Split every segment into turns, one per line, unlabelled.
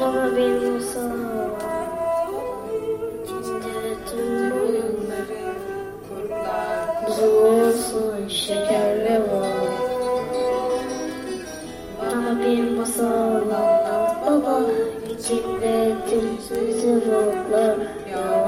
Doğru bir insan Şiddetin Bizim olsun şekerli var. Bana bir masal anlat baba. İçinde tüm sözü ruhlar. yağmur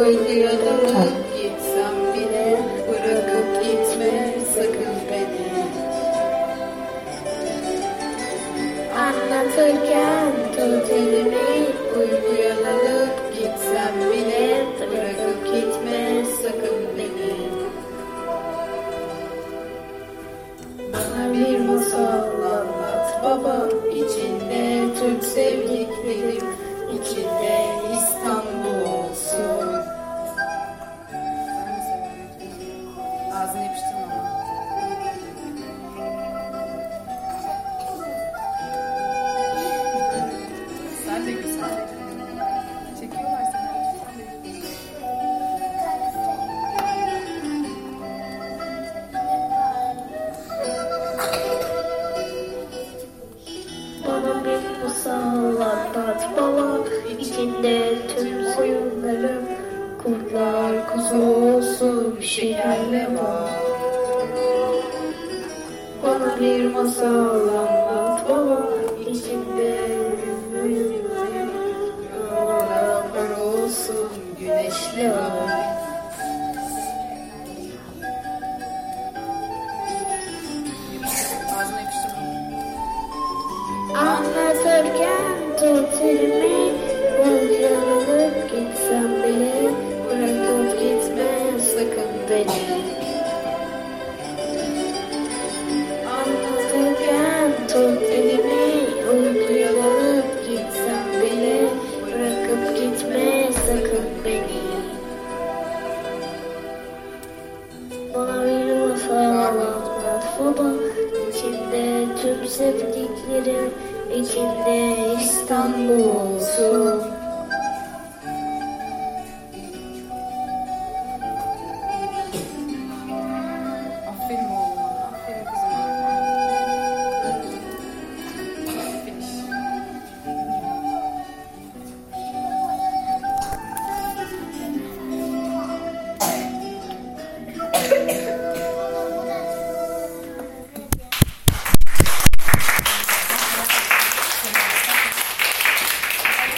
Uykuya dalıp
gitsem
bile Bırakıp gitme sakın
beni.
Anlatırken tut elimi
Uykuya dalıp gitsem
bile Bırakıp gitme sakın beni.
Bana
bir masal anlat baba İçinde
Ağzını yapıştırma ama. Sen bir
masal anlat baba İçinde tüm oyunlarım Kurtlar kuzu şekerle var Bana bir masal anlat baba İçinde Yollar olsun
Ağzına yapıştırma.
Anlatırken tut baba İçinde tüm sevdiklerim içinde İstanbul olsun
Aferin oğluma. Aferin kızıma. Aferin.